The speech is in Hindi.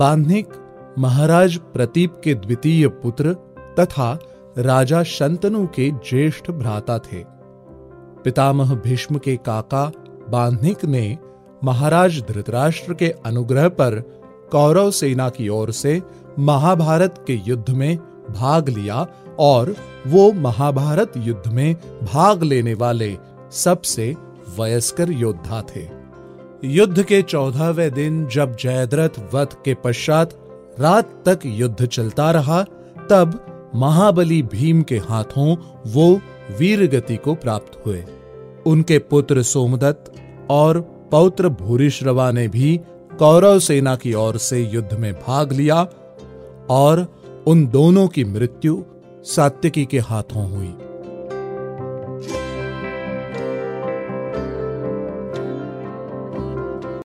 बांधिक महाराज प्रतीप के द्वितीय पुत्र तथा राजा शंतनु के ज्येष्ठ भ्राता थे। पितामह भीष्म के काका बांधिक ने महाराज धृतराष्ट्र के अनुग्रह पर कौरव सेना की ओर से महाभारत के युद्ध में भाग लिया और वो महाभारत युद्ध में भाग लेने वाले सबसे वयस्कर योद्धा थे। युद्ध के चौदहवें दिन जब जयद्रथ वध के पश्चात रात तक युद्ध चलता रहा, तब महाबली भीम के हाथों वो वीर गति को प्राप्त हुए। उनके पुत्र सोमदत्त और पौत्र भूरिश्रवा ने भी कौरव सेना की ओर से युद्ध में भाग लिया और उन दोनों की मृत्यु सात्यकी के हाथों हुई।